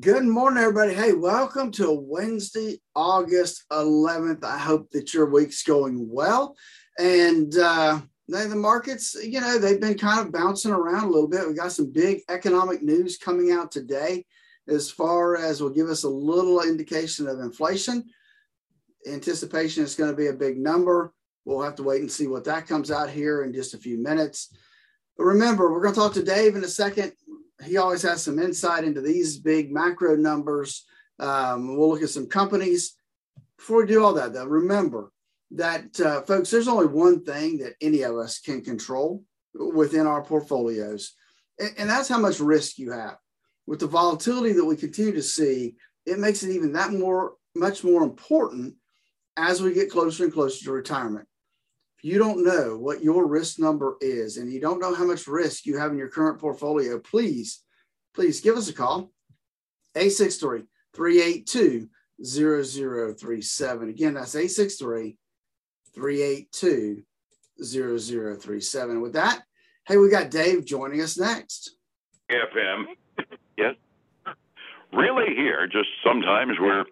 Good morning, everybody. Hey, welcome to Wednesday, August 11th. I hope that your week's going well. And uh, the markets, you know, they've been kind of bouncing around a little bit. We got some big economic news coming out today as far as will give us a little indication of inflation. Anticipation is going to be a big number. We'll have to wait and see what that comes out here in just a few minutes. But remember, we're going to talk to Dave in a second he always has some insight into these big macro numbers. Um, we'll look at some companies. Before we do all that, though, remember that, uh, folks, there's only one thing that any of us can control within our portfolios, and, and that's how much risk you have. With the volatility that we continue to see, it makes it even that more, much more important as we get closer and closer to retirement you don't know what your risk number is and you don't know how much risk you have in your current portfolio, please, please give us a call. 863 382 0037. Again, that's 863 382 0037. With that, hey, we got Dave joining us next. FM. Yes. Really here, just sometimes we're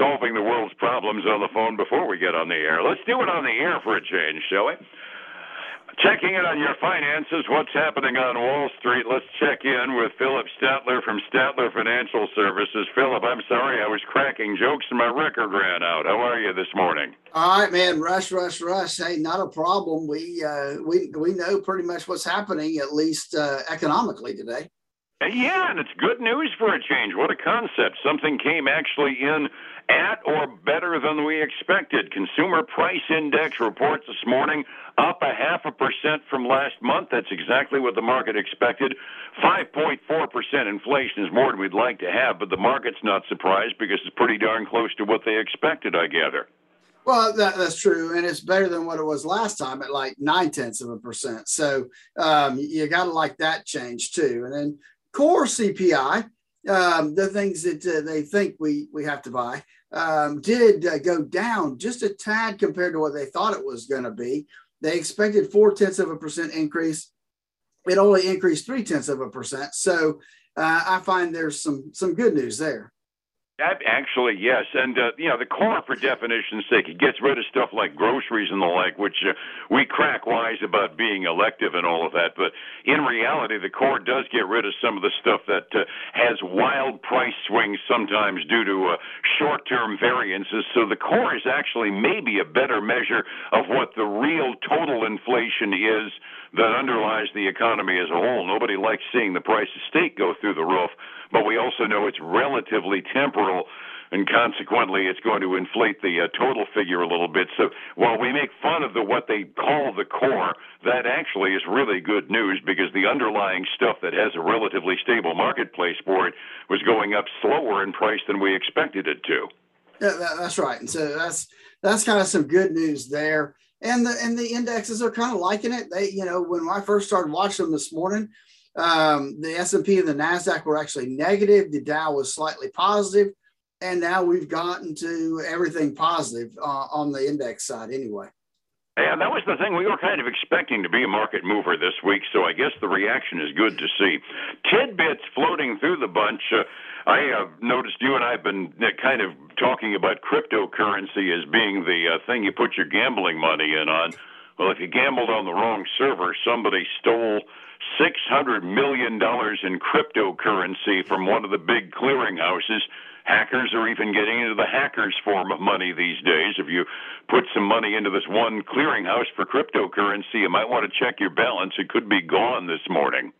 solving the world's problems on the phone before we get on the air. Let's do it on the air for a change, shall we? Checking in on your finances, what's happening on Wall Street? Let's check in with Phillip Statler from Statler Financial Services. Phillip, I'm sorry I was cracking jokes and my record ran out. How are you this morning? All right, man. Rush, rush, rush. Hey, not a problem. We uh, we we know pretty much what's happening, at least uh, economically today. Yeah, and it's good news for a change. What a concept. Something came actually in at or better than we expected. Consumer Price Index reports this morning up a half a percent from last month. That's exactly what the market expected. 5.4% inflation is more than we'd like to have, but the market's not surprised because it's pretty darn close to what they expected, I gather. Well, that, that's true, and it's better than what it was last time at like nine tenths of a percent. So um, you got to like that change too. And then core CPI, um, the things that uh, they think we we have to buy, um, did uh, go down just a tad compared to what they thought it was going to be. They expected four tenths of a percent increase. It only increased three tenths of a percent. So uh, I find there's some some good news there. Actually, yes, and uh, you know the core, for definition's sake, it gets rid of stuff like groceries and the like, which uh, we crack wise about being elective and all of that. But in reality, the core does get rid of some of the stuff that uh, has wild price swings sometimes due to uh, short-term variances. So the core is actually maybe a better measure of what the real total inflation is that underlies the economy as a whole. Nobody likes seeing the price of steak go through the roof, but we also know it's relatively and consequently it's going to inflate the uh, total figure a little bit. So while we make fun of the what they call the core, that actually is really good news because the underlying stuff that has a relatively stable marketplace for it was going up slower in price than we expected it to. Yeah, that, that's right. And so that's that's kind of some good news there and the and the indexes are kind of liking it. They, you know, when I first started watching them this morning, um, the S and P and the Nasdaq were actually negative. The Dow was slightly positive, and now we've gotten to everything positive uh, on the index side anyway. Yeah, that was the thing. We were kind of expecting to be a market mover this week, so I guess the reaction is good to see. Tidbits floating through the bunch. Uh, I have noticed you and I have been uh, kind of talking about cryptocurrency as being the uh, thing you put your gambling money in on. Well, if you gambled on the wrong server, somebody stole $600 million in cryptocurrency from one of the big clearinghouses. Hackers are even getting into the hackers form of money these days. If you put some money into this one clearinghouse for cryptocurrency, you might want to check your balance. It could be gone this morning.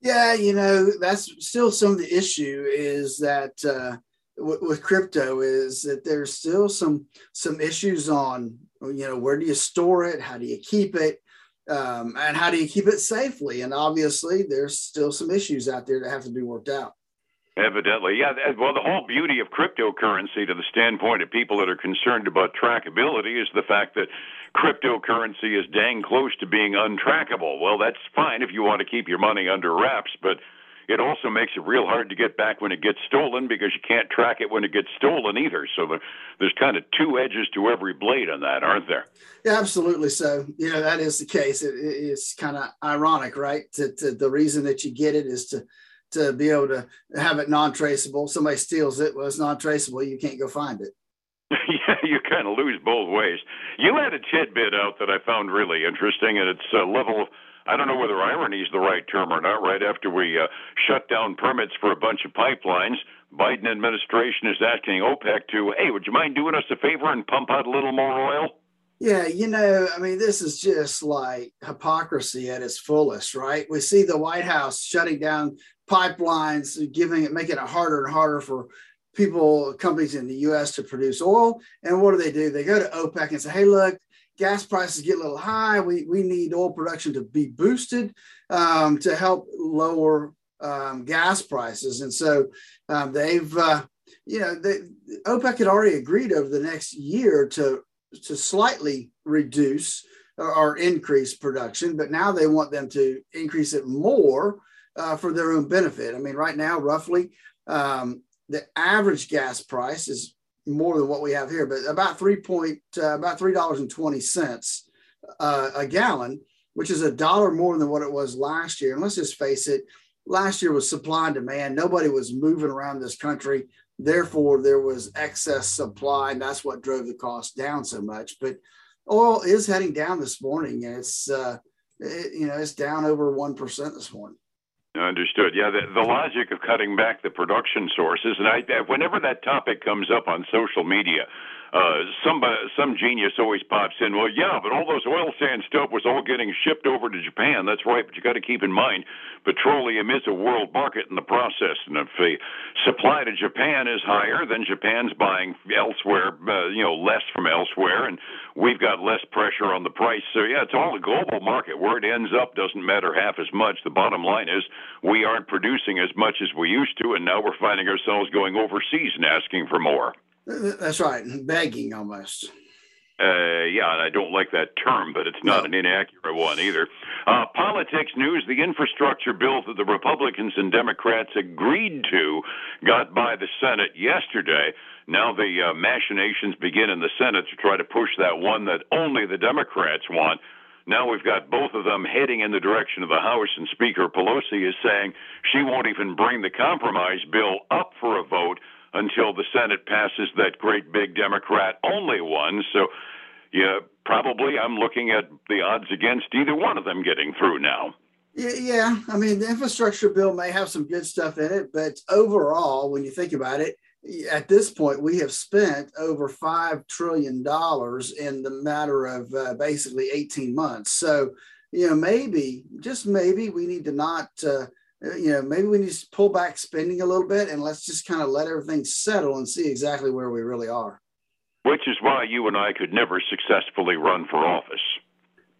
Yeah, you know, that's still some of the issue is that uh, w- with crypto is that there's still some some issues on you know where do you store it, how do you keep it, um, and how do you keep it safely? And obviously, there's still some issues out there that have to be worked out. Evidently, yeah. Well, the whole beauty of cryptocurrency, to the standpoint of people that are concerned about trackability, is the fact that cryptocurrency is dang close to being untrackable. Well, that's fine if you want to keep your money under wraps, but it also makes it real hard to get back when it gets stolen because you can't track it when it gets stolen either. So there's kind of two edges to every blade on that, aren't there? Yeah, absolutely. So, you know, that is the case. It, it's kind of ironic, right? That the reason that you get it is to to be able to have it non-traceable. Somebody steals it, well, it's non-traceable. You can't go find it. yeah, you kind of lose both ways. You had a tidbit out that I found really interesting, and it's a level. I don't know whether irony is the right term or not. Right after we uh, shut down permits for a bunch of pipelines, Biden administration is asking OPEC to, hey, would you mind doing us a favor and pump out a little more oil? Yeah, you know, I mean, this is just like hypocrisy at its fullest, right? We see the White House shutting down pipelines, giving it, making it harder and harder for people, companies in the US to produce oil. And what do they do? They go to OPEC and say, hey, look, gas prices get a little high. We, we need oil production to be boosted um, to help lower um, gas prices. And so um, they've, uh, you know, they, OPEC had already agreed over the next year to, to slightly reduce or, or increase production, but now they want them to increase it more uh, for their own benefit. I mean, right now, roughly, um, the average gas price is more than what we have here, but about three point uh, about three dollars and twenty cents uh, a gallon, which is a dollar more than what it was last year. And let's just face it, last year was supply and demand. Nobody was moving around this country, therefore there was excess supply, and that's what drove the cost down so much. But oil is heading down this morning, and it's uh, it, you know it's down over one percent this morning. Understood. Yeah, the, the logic of cutting back the production sources, and I, whenever that topic comes up on social media, uh, somebody, some genius always pops in. Well, yeah, but all those oil sand stuff was all getting shipped over to Japan. That's right, but you got to keep in mind, petroleum is a world market in the process, and if the supply to Japan is higher, then Japan's buying elsewhere, uh, you know, less from elsewhere, and we've got less pressure on the price. So yeah, it's all a global market. Where it ends up doesn't matter half as much. The bottom line is we aren't producing as much as we used to, and now we're finding ourselves going overseas and asking for more. That's right, begging almost. Uh, yeah, and I don't like that term, but it's not no. an inaccurate one either. Uh, politics news the infrastructure bill that the Republicans and Democrats agreed to got by the Senate yesterday. Now the uh, machinations begin in the Senate to try to push that one that only the Democrats want. Now we've got both of them heading in the direction of the House, and Speaker Pelosi is saying she won't even bring the compromise bill up for a vote until the Senate passes that great big Democrat only one. So, yeah, probably I'm looking at the odds against either one of them getting through now. Yeah. I mean, the infrastructure bill may have some good stuff in it, but overall, when you think about it, at this point, we have spent over $5 trillion in the matter of uh, basically 18 months. So, you know, maybe, just maybe, we need to not uh, Uh, you know, maybe we need to pull back spending a little bit and let's just kind of let everything settle and see exactly where we really are. Which is why you and I could never successfully run for office.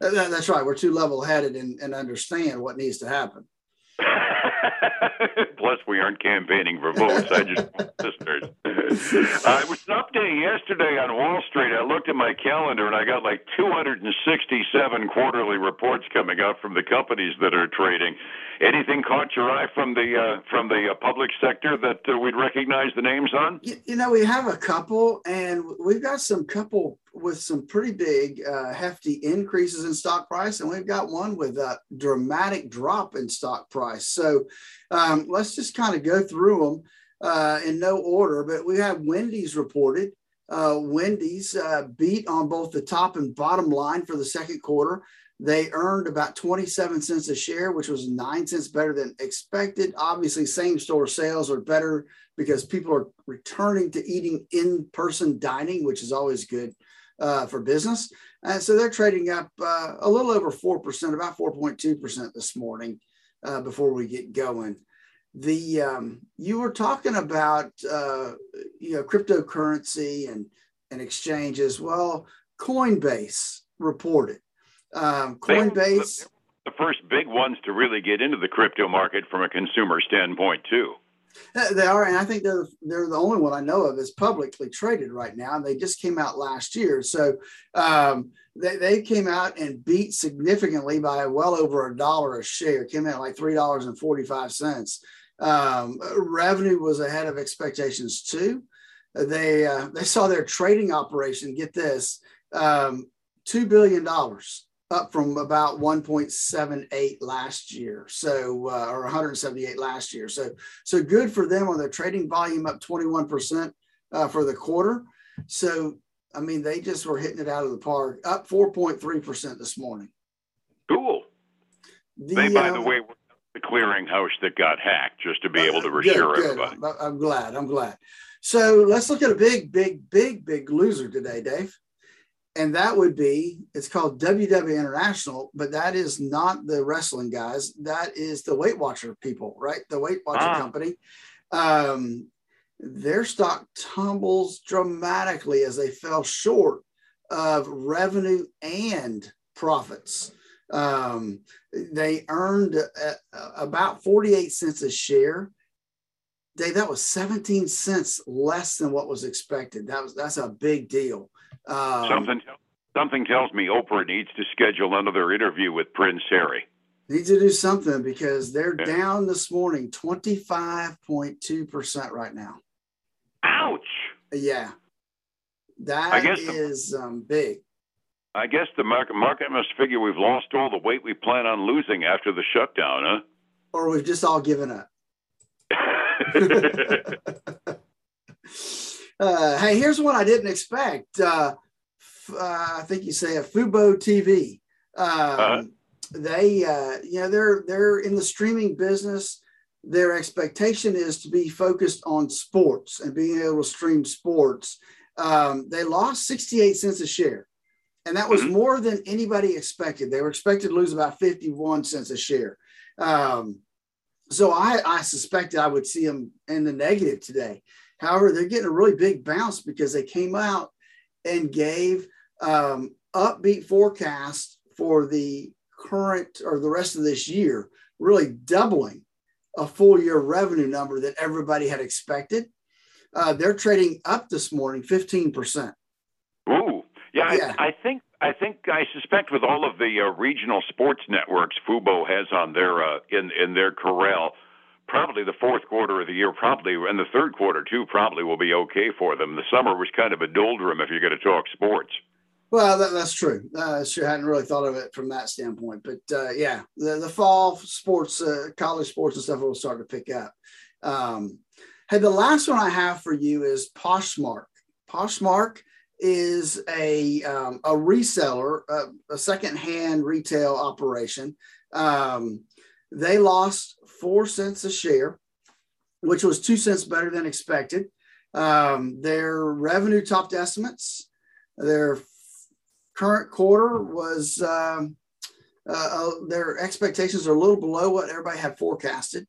Uh, that's right. We're too level headed and, and understand what needs to happen. Plus, we aren't campaigning for votes. I just listeners. uh, it was update yesterday on Wall Street. I looked at my calendar and I got like 267 quarterly reports coming up from the companies that are trading. Anything caught your eye from the uh, from the uh, public sector that uh, we'd recognize the names on? You, you, know, we have a couple, and we've got some couple with some pretty big, uh, hefty increases in stock price, and we've got one with a dramatic drop in stock price. So um, let's just kind of go through them uh, in no order. But we have Wendy's reported. Uh, Wendy's beat on both the top and bottom line for the second quarter. They earned about 27 cents a share, which was nine cents better than expected. Obviously, same store sales are better because people are returning to eating in person dining, which is always good uh, for business. And so they're trading up uh, a little over 4%, about 4.2% this morning uh, before we get going. The um, you were talking about uh, you know cryptocurrency and and exchanges. Well, Coinbase reported um, Coinbase. the first big ones to really get into the crypto market from a consumer standpoint, too. Uh, they are, and I think they're they're the only one I know of is publicly traded right now. And they just came out last year, so um, they they came out and beat significantly by well over a dollar a share. Came in at like three dollars and forty five cents. Um, revenue was ahead of expectations too. They uh, they saw their trading operation get this um, two billion dollars up from about 1.78 last year. So, uh, or 178 last year. So, so good for them on their trading volume up 21% uh, for the quarter. So, I mean, they just were hitting it out of the park, up 4.3% this morning. Cool. The, they, by uh, the way, the clearinghouse that got hacked, just to be able to reassure good, everybody. I'm glad. I'm glad. So let's look at a big, big, big, big loser today, Dave. And that would be, it's called WW International, but that is not the wrestling guys. That is the Weight Watcher people, right? The Weight Watcher ah. company. Um, their stock tumbles dramatically as they fell short of revenue and profits. Um, they earned uh, about 48 cents a share. Dave, that was 17 cents less than what was expected. That was that's a big deal. Um, something something tells me Oprah needs to schedule another interview with Prince Harry. Needs to do something because they're yeah. down this morning 25.2% right now. Ouch. Yeah. That is um, big. I guess the market market must figure we've lost all the weight we plan on losing after the shutdown, huh? Or we've just all given up. uh, hey, here's one I didn't expect. Uh, uh, I think you say a Fubo TV. Um, uh-huh. They, uh, you know, they're they're in the streaming business. Their expectation is to be focused on sports and being able to stream sports. Um, they lost 68 cents a share, and that was mm-hmm. more than anybody expected. They were expected to lose about 51 cents a share. Um, so I, I suspected I would see them in the negative today. However, they're getting a really big bounce because they came out and gave um, upbeat forecast for the current or the rest of this year, really doubling a full year revenue number that everybody had expected. Uh, they're trading up this morning 15%. Ooh, yeah, yeah. I, I, think I think I suspect with all of the uh, regional sports networks Fubo has on their uh, in in their corral, probably the fourth quarter of the year, probably and the third quarter too, probably will be okay for them. The summer was kind of a doldrum if you're going to talk sports. Well, that, that's true. Uh, sure hadn't really thought of it from that standpoint, but uh, yeah, the, the fall sports, uh, college sports and stuff will start to pick up. Um, hey, the last one I have for you is Poshmark. Poshmark is a um, a reseller, a, a secondhand retail operation. Um, they lost four cents a share, which was two cents better than expected. Um, their revenue topped estimates. Their current quarter was um, uh, uh, their expectations are a little below what everybody had forecasted.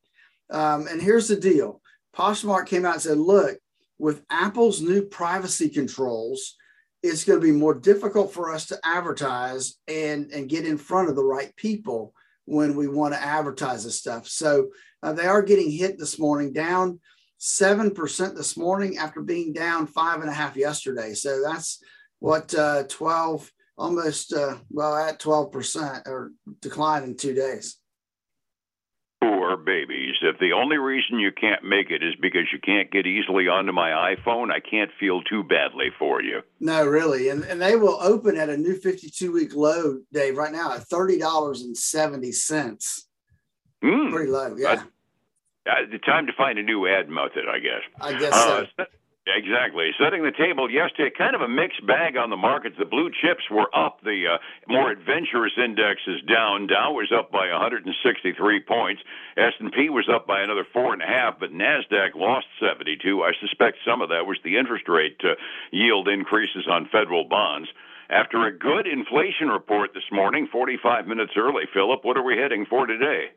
Um, and here's the deal Poshmark came out and said, look, with Apple's new privacy controls, it's going to be more difficult for us to advertise and, and get in front of the right people when we want to advertise this stuff. So uh, they are getting hit this morning, down 7% this morning after being down five and a half yesterday. So that's what uh, 12, almost, uh, well, at 12% or decline in two days. Poor babies. If the only reason you can't make it is because you can't get easily onto my iPhone, I can't feel too badly for you. No, really. And, and they will open at a new 52 week low, Dave, right now at $30.70. Mm, Pretty low, yeah. Uh, the time to find a new ad method, I guess. I guess uh, so. Exactly. Setting the table yesterday, kind of a mixed bag on the markets. The blue chips were up. The uh, more adventurous index is down. Dow was up by 163 points. S&P was up by another four and a half, but Nasdaq lost 72. I suspect some of that was the interest rate uh, yield increases on federal bonds. After a good inflation report this morning, 45 minutes early, Phillip, what are we heading for today?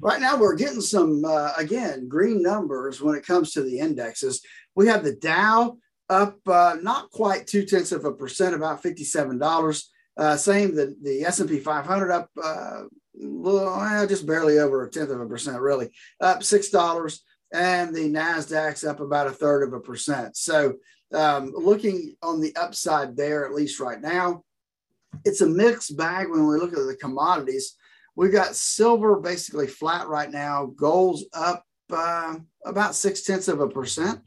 Right now, we're getting some, uh, again, green numbers when it comes to the indexes. We have the Dow up uh, not quite two tenths of a percent, about fifty-seven dollars. Uh, same the the S and P 500 up uh, well, just barely over a tenth of a percent, really up six dollars, and the Nasdaq's up about a third of a percent. So um, looking on the upside there, at least right now, it's a mixed bag when we look at the commodities. We've got silver basically flat right now, gold's up uh, about six tenths of a percent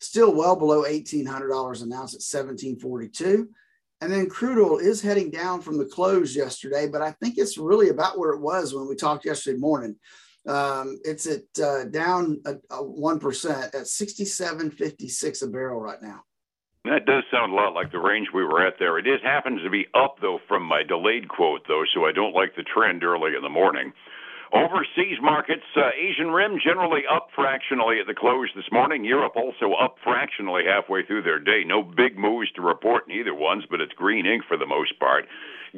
still well below $1,800 an ounce at 1742. And then crude oil is heading down from the close yesterday, but I think it's really about where it was when we talked yesterday morning. Um, it's at uh, down one percent at sixty-seven fifty-six a barrel right now. That does sound a lot like the range we were at there. It is happens to be up though from my delayed quote though, so I don't like the trend early in the morning. Overseas markets, uh, Asian Rim generally up fractionally at the close this morning. Europe also up fractionally halfway through their day. No big moves to report in either ones, but it's green ink for the most part.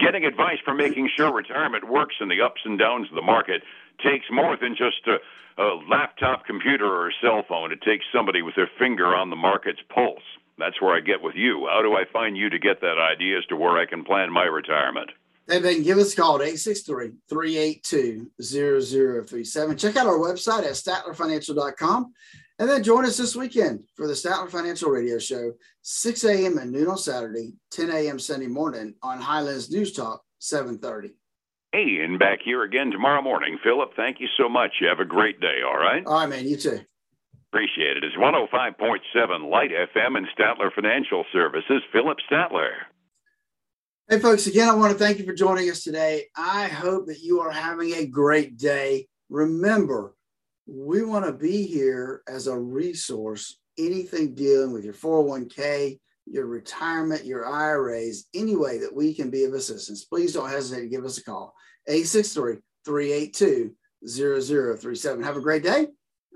Getting advice for making sure retirement works in the ups and downs of the market takes more than just a, a laptop computer or a cell phone. It takes somebody with their finger on the market's pulse. That's where I get with you. How do I find you to get that idea as to where I can plan my retirement? And then give us a call at 863 382 0037. Check out our website at statlerfinancial.com. And then join us this weekend for the Statler Financial Radio Show, 6 a.m. and noon on Saturday, 10 a.m. Sunday morning on Highlands News Talk, 730. Hey, and back here again tomorrow morning. Phillip, thank you so much. You have a great day, all right? All right, man. You too. Appreciate it. It's 105.7 Light FM and Statler Financial Services. Phillip Statler. Hey, folks, again, I want to thank you for joining us today. I hope that you are having a great day. Remember, we want to be here as a resource, anything dealing with your 401k, your retirement, your IRAs, any way that we can be of assistance. Please don't hesitate to give us a call. 863 382 0037. Have a great day.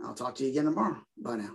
I'll talk to you again tomorrow. Bye now.